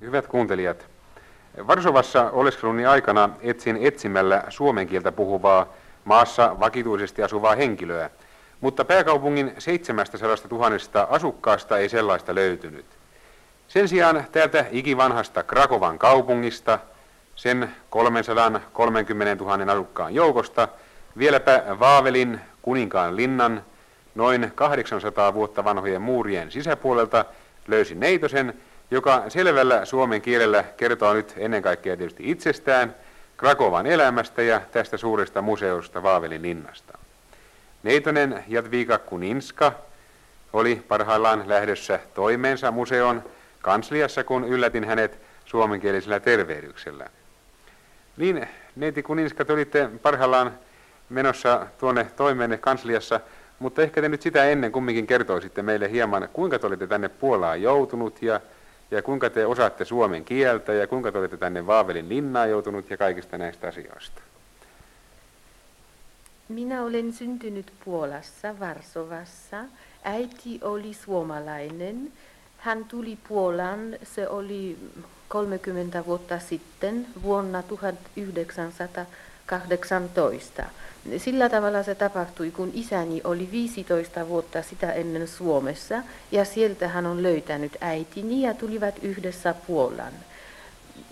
Hyvät kuuntelijat, Varsovassa oleskeluni aikana etsin etsimällä suomen kieltä puhuvaa maassa vakituisesti asuvaa henkilöä, mutta pääkaupungin 700 000 asukkaasta ei sellaista löytynyt. Sen sijaan täältä ikivanhasta Krakovan kaupungista, sen 330 000 asukkaan joukosta, vieläpä Vaavelin kuninkaan linnan noin 800 vuotta vanhojen muurien sisäpuolelta löysin neitosen, joka selvällä suomen kielellä kertoo nyt ennen kaikkea tietysti itsestään, Krakovan elämästä ja tästä suuresta museosta Vaavelin linnasta. Neitonen Jadviga Kuninska oli parhaillaan lähdössä toimeensa museon kansliassa, kun yllätin hänet suomenkielisellä tervehdyksellä. Niin, neiti Kuninska, te olitte parhaillaan menossa tuonne toimeenne kansliassa, mutta ehkä te nyt sitä ennen kumminkin kertoisitte meille hieman, kuinka te olitte tänne Puolaan joutunut ja, ja kuinka te osaatte suomen kieltä ja kuinka te olitte tänne Vaavelin linnaan joutunut ja kaikista näistä asioista. Minä olen syntynyt Puolassa, Varsovassa. Äiti oli suomalainen. Hän tuli Puolaan, se oli 30 vuotta sitten, vuonna 1918. Sillä tavalla se tapahtui, kun isäni oli 15 vuotta sitä ennen Suomessa, ja sieltä hän on löytänyt äitini ja tulivat yhdessä Puolaan.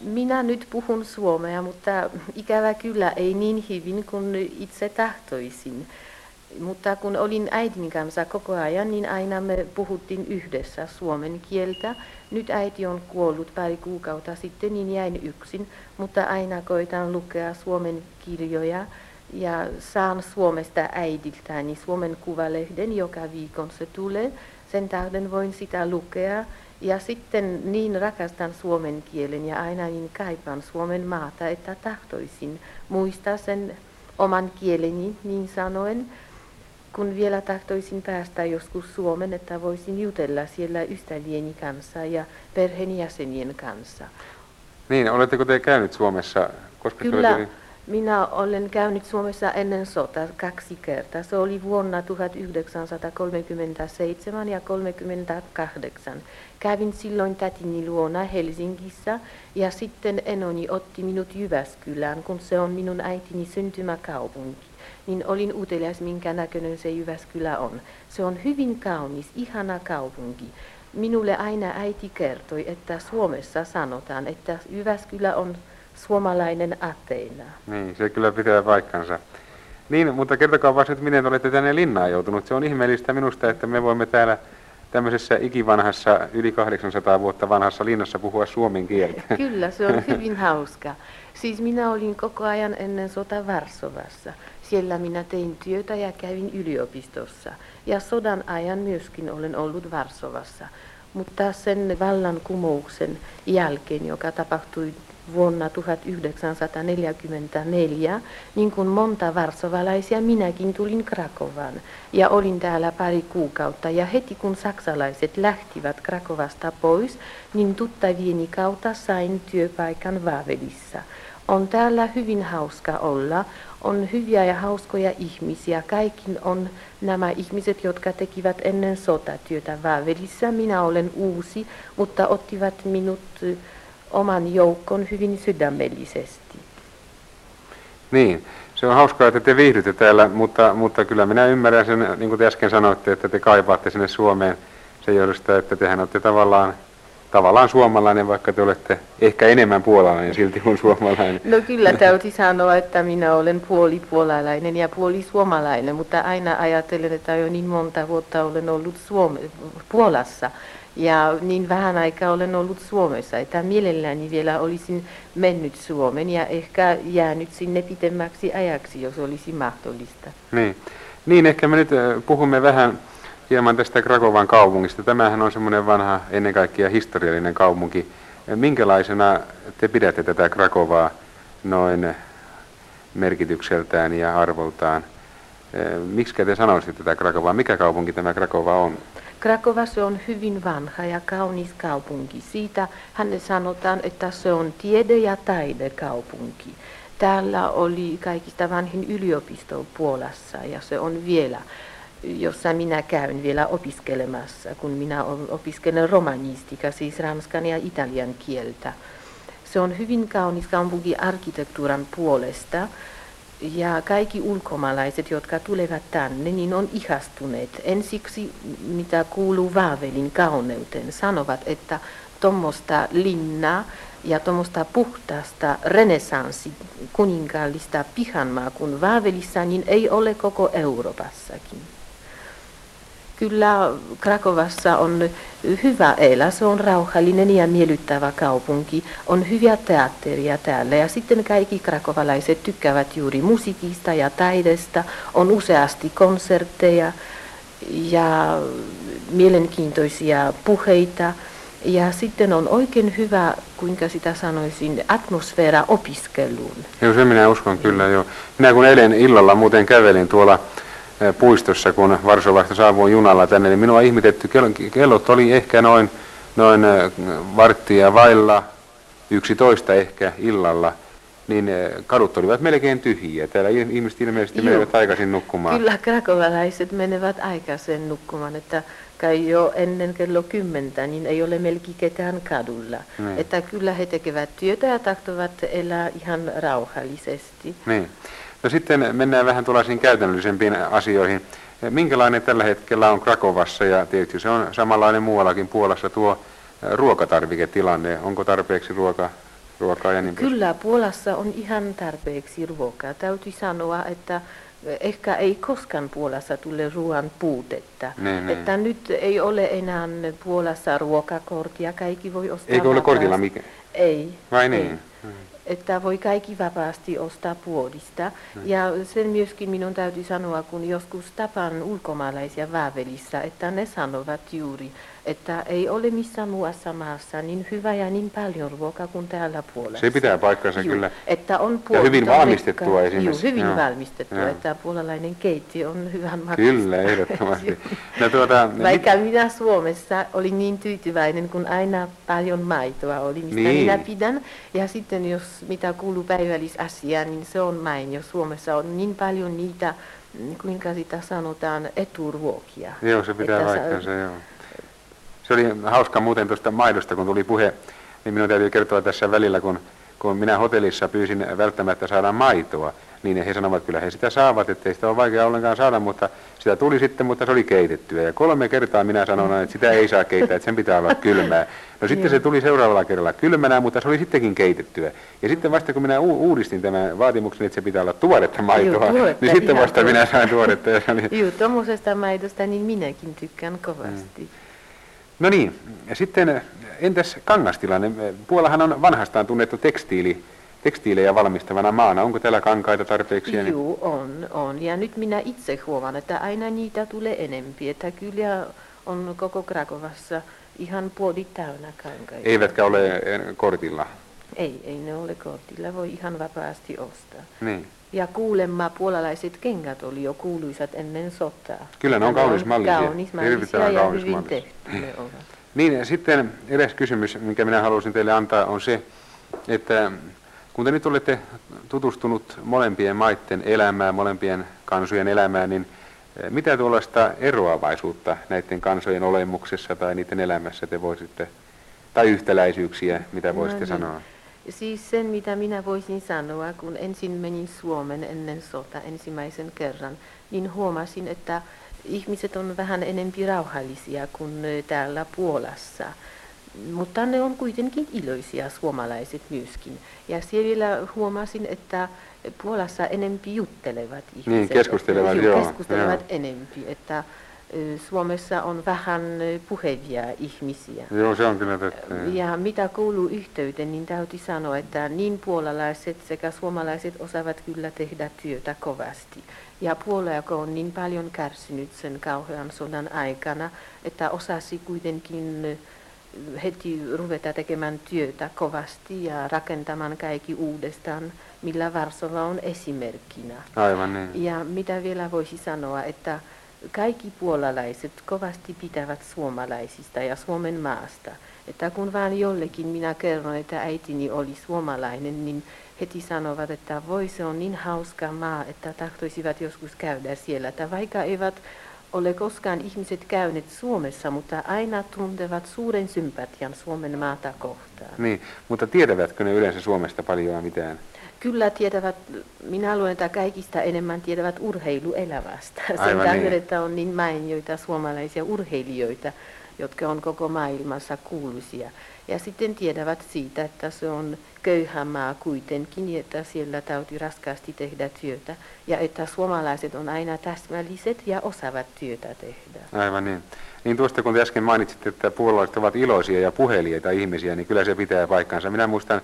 Minä nyt puhun suomea, mutta ikävä kyllä ei niin hyvin kuin itse tahtoisin. Mutta kun olin äidin kanssa koko ajan, niin aina me puhuttiin yhdessä suomen kieltä. Nyt äiti on kuollut pari kuukautta sitten, niin jäin yksin, mutta aina koitan lukea suomen kirjoja ja saan Suomesta äidiltäni Suomen kuvalehden, joka viikon se tulee. Sen tähden voin sitä lukea ja sitten niin rakastan suomen kielen ja aina niin kaipaan Suomen maata, että tahtoisin muistaa sen oman kieleni niin sanoen, kun vielä tahtoisin päästä joskus Suomen, että voisin jutella siellä ystävieni kanssa ja perheenjäsenien kanssa. Niin, oletteko te käynyt Suomessa? Koska Kyllä, te minä olen käynyt Suomessa ennen sota kaksi kertaa. Se oli vuonna 1937 ja 1938. Kävin silloin tätini luona Helsingissä ja sitten enoni otti minut Jyväskylään, kun se on minun äitini syntymäkaupunki. Niin olin utelias, minkä näköinen se Jyväskylä on. Se on hyvin kaunis, ihana kaupunki. Minulle aina äiti kertoi, että Suomessa sanotaan, että Jyväskylä on suomalainen Ateena. Niin, se kyllä pitää paikkansa. Niin, mutta kertokaa vaan nyt, miten olette tänne linnaan joutunut. Se on ihmeellistä minusta, että me voimme täällä tämmöisessä ikivanhassa, yli 800 vuotta vanhassa linnassa puhua suomen kieltä. Kyllä, se on hyvin hauska. Siis minä olin koko ajan ennen sota Varsovassa. Siellä minä tein työtä ja kävin yliopistossa. Ja sodan ajan myöskin olen ollut Varsovassa. Mutta sen vallankumouksen jälkeen, joka tapahtui vuonna 1944, niin kuin monta varsovalaisia, minäkin tulin Krakovaan ja olin täällä pari kuukautta. Ja heti kun saksalaiset lähtivät Krakovasta pois, niin tuttavieni kautta sain työpaikan Vaavelissa. On täällä hyvin hauska olla, on hyviä ja hauskoja ihmisiä. Kaikki on nämä ihmiset, jotka tekivät ennen sotatyötä Vaavelissa. Minä olen uusi, mutta ottivat minut oman joukon hyvin sydämellisesti. Niin, se on hauskaa, että te viihdytte täällä, mutta, mutta kyllä minä ymmärrän sen, niin kuin te äsken sanoitte, että te kaipaatte sinne Suomeen sen johdosta, että tehän olette tavallaan, tavallaan suomalainen, vaikka te olette ehkä enemmän puolalainen silti kuin suomalainen. No kyllä täytyy sanoa, että minä olen puoli puolalainen ja puoli suomalainen, mutta aina ajattelen, että jo niin monta vuotta olen ollut Suome- Puolassa, ja niin vähän aikaa olen ollut Suomessa, että mielelläni vielä olisin mennyt Suomen ja ehkä jäänyt sinne pitemmäksi ajaksi, jos olisi mahdollista. Niin, niin ehkä me nyt puhumme vähän hieman tästä Krakovan kaupungista. Tämähän on semmoinen vanha, ennen kaikkea historiallinen kaupunki. Minkälaisena te pidätte tätä Krakovaa noin merkitykseltään ja arvoltaan? Miksi te sanoisitte tätä Krakovaa? Mikä kaupunki tämä Krakova on? Krakova se on hyvin vanha ja kaunis kaupunki. Siitä hän sanotaan, että se on tiede- ja taidekaupunki. Täällä oli kaikista vanhin yliopisto Puolassa ja se on vielä. Jossa minä käyn vielä opiskelemassa, kun minä opiskelen romanistiikkaa, siis ranskan ja italian kieltä. Se on hyvin kaunis kaupunki arkkitektuuran puolesta. Ja kaikki ulkomaalaiset, jotka tulevat tänne, niin on ihastuneet. Ensiksi, mitä kuuluu Vaavelin kauneuteen, sanovat, että tuommoista linnaa ja tuommoista puhtaasta renesanssi kuninkaallista pihanmaa kuin Vaavelissa, niin ei ole koko Euroopassakin. Kyllä Krakovassa on hyvä elää, se on rauhallinen ja miellyttävä kaupunki, on hyviä teatteria täällä ja sitten kaikki krakovalaiset tykkäävät juuri musiikista ja taidesta, on useasti konsertteja ja mielenkiintoisia puheita. Ja sitten on oikein hyvä, kuinka sitä sanoisin, atmosfeera opiskeluun. Joo, se minä uskon kyllä jo. Minä kun eilen illalla muuten kävelin tuolla puistossa, kun Varsovasta saavuin junalla tänne, niin minua ihmetetty, kellot oli ehkä noin, noin eh, varttia vailla, yksitoista ehkä illalla, niin eh, kadut olivat melkein tyhjiä. Täällä ihmiset ilmeisesti Joo. menevät aikaisin nukkumaan. Kyllä krakovalaiset menevät aikaisin nukkumaan, että kai jo ennen kello kymmentä, niin ei ole melkein ketään kadulla. Niin. Että kyllä he tekevät työtä ja tahtovat elää ihan rauhallisesti. Niin. No sitten mennään vähän tuollaisiin käytännöllisempiin asioihin. Minkälainen tällä hetkellä on Krakovassa ja tietysti se on samanlainen muuallakin Puolassa tuo ruokatarviketilanne. Onko tarpeeksi ruoka, ruokaa ja niin Kyllä, Puolassa on ihan tarpeeksi ruokaa. Täytyy sanoa, että ehkä ei koskaan Puolassa tule ruoan puutetta. Niin, niin. Että nyt ei ole enää Puolassa ruokakorttia, kaikki voi ostaa Eikö ole kortilla mikä? Ei. Vai niin? Ei. Että voi kaikki vapaasti ostaa puolista. Hmm. Ja sen myöskin minun täytyy sanoa, kun joskus tapan ulkomaalaisia Vaavelissä, että ne sanovat juuri, että ei ole missään muussa maassa niin hyvä ja niin paljon ruokaa kuin täällä puolessa. Se pitää paikkansa Juu, kyllä. Että on ja hyvin valmistettua esimerkiksi. Juu, hyvin Joo. valmistettua, Joo. että puolalainen keitti on hyvän makasta. Kyllä, ehdottomasti. no, tuota, Vaikka mit... minä Suomessa olin niin tyytyväinen, kun aina paljon maitoa oli, mistä niin. minä pidän. Ja sitten jos mitä kuuluu päivällisasiaan, niin se on mainio. Suomessa on niin paljon niitä, kuinka sitä sanotaan, eturuokia. Joo, se pitää paikkansa, joo. Se oli hauska muuten tuosta maidosta, kun tuli puhe, niin minun täytyy kertoa tässä välillä, kun, kun minä hotellissa pyysin välttämättä saada maitoa, niin he sanovat, että kyllä he sitä saavat, ettei sitä ole vaikea ollenkaan saada, mutta sitä tuli sitten, mutta se oli keitettyä. Ja kolme kertaa minä sanoin, että sitä ei saa keittää, että sen pitää olla kylmää. No sitten se tuli seuraavalla kerralla kylmänä, mutta se oli sittenkin keitettyä. Ja sitten vasta kun minä uudistin tämän vaatimuksen, että se pitää olla tuoretta maitoa, Joo, niin sitten vasta minä sain tuoretta. Ja oli... Joo, tuommoisesta maidosta niin minäkin tykkään kovasti. Mm. No niin, ja sitten entäs kangastilanne? Puolahan on vanhastaan tunnettu tekstiili, tekstiilejä valmistavana maana. Onko täällä kankaita tarpeeksi? Joo, on, on. Ja nyt minä itse huomaan, että aina niitä tulee enempi. Että kyllä on koko Krakovassa ihan puoli täynnä kankaita. Eivätkä ole kortilla? Ei, ei ne ole kortilla. Voi ihan vapaasti ostaa. Niin. Ja kuulemma puolalaiset kengät oli jo kuuluisat ennen sotaa. Kyllä ne on kaunismallisia. Kaunismallisia ja hyvin tehty ne ovat. Niin, ja sitten edes kysymys, minkä minä haluaisin teille antaa, on se, että kun te nyt olette tutustunut molempien maiden elämään, molempien kansojen elämään, niin eh, mitä tuollaista eroavaisuutta näiden kansojen olemuksessa tai niiden elämässä te voisitte, tai yhtäläisyyksiä, mitä voisitte no, niin. sanoa? Siis sen, mitä minä voisin sanoa, kun ensin menin Suomen ennen sota ensimmäisen kerran, niin huomasin, että ihmiset on vähän enempi rauhallisia kuin täällä Puolassa. Mutta ne on kuitenkin iloisia suomalaiset myöskin. Ja siellä huomasin, että Puolassa enempi juttelevat ihmiset. Niin, keskustelevat, joo. Keskustelevat joo. enempi, että Suomessa on vähän puhevia ihmisiä. Joo, se on kyllä totta. Ja mitä kuuluu yhteyteen, niin täytyy sanoa, että niin puolalaiset sekä suomalaiset osaavat kyllä tehdä työtä kovasti. Ja Puola, joka on niin paljon kärsinyt sen kauhean sodan aikana, että osasi kuitenkin heti ruveta tekemään työtä kovasti ja rakentamaan kaikki uudestaan, millä Varsova on esimerkkinä. Aivan niin. Ja mitä vielä voisi sanoa, että kaikki puolalaiset kovasti pitävät suomalaisista ja Suomen maasta. Että kun vaan jollekin minä kerron, että äitini oli suomalainen, niin heti sanovat, että voi se on niin hauska maa, että tahtoisivat joskus käydä siellä. Että vaikka eivät ole koskaan ihmiset käyneet Suomessa, mutta aina tuntevat suuren sympatian Suomen maata kohtaan. Niin, mutta tietävätkö ne yleensä Suomesta paljon mitään? Kyllä tietävät, minä luulen, että kaikista enemmän tietävät urheiluelämästä. Sen tähden, niin. että on niin mainioita suomalaisia urheilijoita, jotka on koko maailmassa kuuluisia. Ja sitten tietävät siitä, että se on köyhä maa kuitenkin, että siellä täytyy raskaasti tehdä työtä. Ja että suomalaiset on aina täsmälliset ja osaavat työtä tehdä. Aivan niin. Niin tuosta kun te äsken mainitsitte, että puolalaiset ovat iloisia ja puheliaita ihmisiä, niin kyllä se pitää paikkansa. Minä muistan,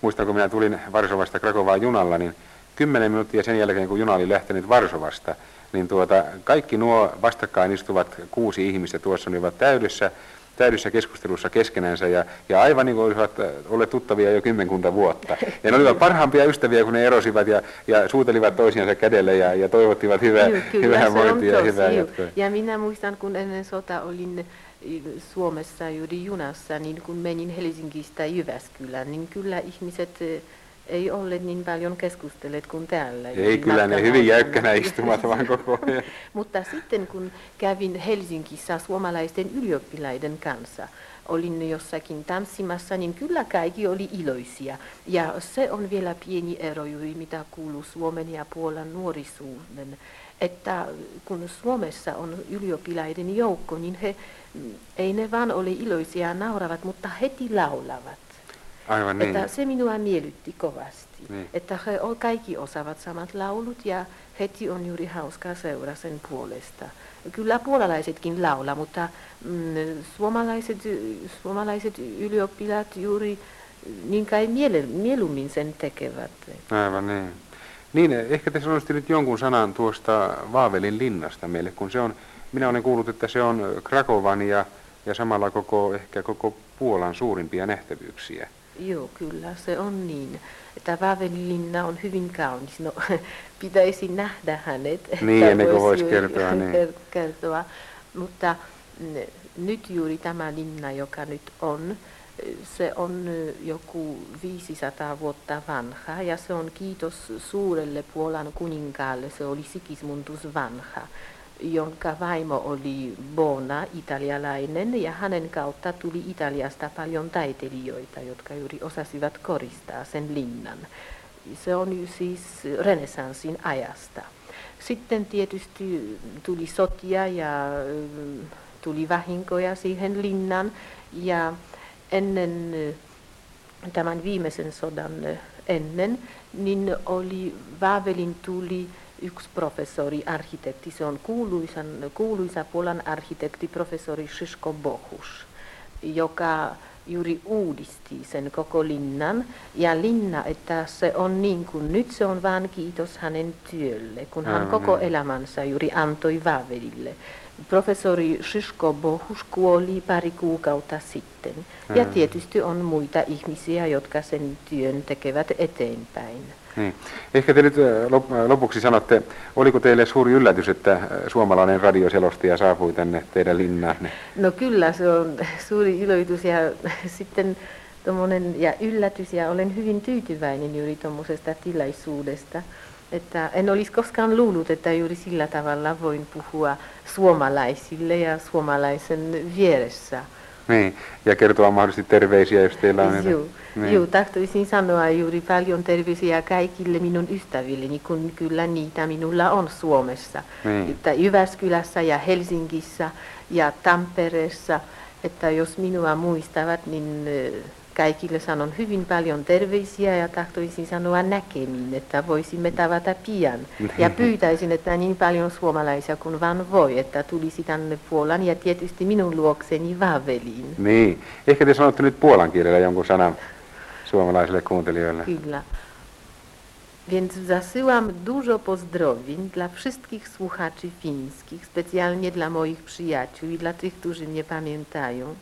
muistan kun minä tulin Varsovasta Krakovaan junalla, niin kymmenen minuuttia sen jälkeen, kun juna oli lähtenyt Varsovasta, niin tuota, kaikki nuo vastakkain istuvat kuusi ihmistä tuossa olivat täydessä, täydessä keskustelussa keskenänsä ja, ja aivan niin kuin olisivat äh, olleet tuttavia jo kymmenkunta vuotta. Ja ne olivat parhaimpia ystäviä, kun ne erosivat ja, ja suutelivat toisiansa kädelle ja, ja toivottivat hyvää, kyllä, hyvää vointia ja hyvää jatkoa. Ja minä muistan, kun ennen sota olin i- Suomessa juuri junassa, niin kun menin Helsingistä Jyväskylään, niin kyllä ihmiset eh, ei ole niin paljon keskustelleet kuin täällä. Ei juuri kyllä ne hyvin jäykkänä istumat vaan koko ajan. Mutta sitten kun kävin Helsingissä suomalaisten ylioppilaiden kanssa, olin jossakin tanssimassa, niin kyllä kaikki oli iloisia. Ja se on vielä pieni ero juuri, mitä kuuluu Suomen ja Puolan nuorisuuden. Että kun Suomessa on ylioppilaiden joukko, niin he, ei ne vaan ole iloisia ja nauravat, mutta heti laulavat. Aivan niin. Että se minua miellytti kovasti. Niin. Että he kaikki osaavat samat laulut ja heti on juuri hauskaa seura sen puolesta. Kyllä puolalaisetkin laula, mutta mm, suomalaiset, suomalaiset ylioppilaat juuri niin kai miele, mieluummin sen tekevät. Aivan niin. Niin, ehkä te sanoisitte nyt jonkun sanan tuosta Vaavelin linnasta meille, kun se on, minä olen kuullut, että se on Krakovan ja, ja samalla koko, ehkä koko Puolan suurimpia nähtävyyksiä. Joo, kyllä se on niin. Että Vaavelinlinna on hyvin kaunis. No, pitäisi nähdä hänet. Niin, ennen kuin voisi kertoa, niin. ker- kertoa. Mutta mm, nyt juuri tämä linna, joka nyt on, se on joku 500 vuotta vanha ja se on kiitos suurelle Puolan kuninkaalle, se oli Sigismundus vanha, jonka vaimo oli Bona, italialainen, ja hänen kautta tuli Italiasta paljon taiteilijoita, jotka juuri osasivat koristaa sen linnan. Se on siis renessanssin ajasta. Sitten tietysti tuli sotia ja ö, tuli vahinkoja siihen linnan ja ennen ö, tämän viimeisen sodan ö, ennen, niin oli Vavelin tuli yksi professori, arkitekti, se on kuuluisan, kuuluisa Puolan arkitekti, professori Szyszko Bohus, joka juuri uudisti sen koko linnan. Ja linna, että se on niin kuin nyt se on vain kiitos hänen työlle, kun hän Aivan koko niin. elämänsä juuri antoi Vavelille. Professori Szyszko Bohus kuoli pari kuukautta sitten. Ja Aivan. tietysti on muita ihmisiä, jotka sen työn tekevät eteenpäin. Niin. Ehkä te nyt lopuksi sanotte, oliko teille suuri yllätys, että suomalainen radioselostaja saapui tänne teidän linnaanne? No kyllä, se on suuri iloitus ja sitten tommonen, ja yllätys ja olen hyvin tyytyväinen juuri tuommoisesta tilaisuudesta. Että en olisi koskaan luullut, että juuri sillä tavalla voin puhua suomalaisille ja suomalaisen vieressä. Niin, ja kertoa mahdollisesti terveisiä, jos teillä on. Joo, Niin. joo, tahtoisin sanoa juuri paljon terveisiä kaikille minun ystävilleni, kun kyllä niitä minulla on Suomessa. Niin. Että Jyväskylässä ja Helsingissä ja Tampereessa, että jos minua muistavat, niin kaikille sanon hyvin paljon terveisiä ja tahtoisin sanoa näkemiin, että voisimme tavata pian. Ja pyytäisin, että niin paljon suomalaisia kuin vaan voi, että tulisi tänne Puolan ja tietysti minun luokseni Vaveliin. Niin, ehkä te sanotte nyt puolan kielellä jonkun sanan suomalaisille kuuntelijoille. Chwila. Więc zasyłam dużo pozdrowień dla wszystkich słuchaczy fińskich, specjalnie dla moich przyjaciół i dla tych, którzy mnie pamiętają.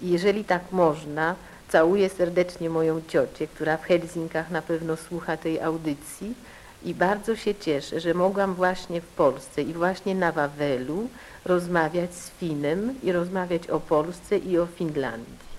I jeżeli tak można, całuję serdecznie moją ciocię, która w Helsinkach na pewno słucha tej audycji i bardzo się cieszę, że mogłam właśnie w Polsce i właśnie na Wawelu rozmawiać z Finem i rozmawiać o Polsce i o Finlandii.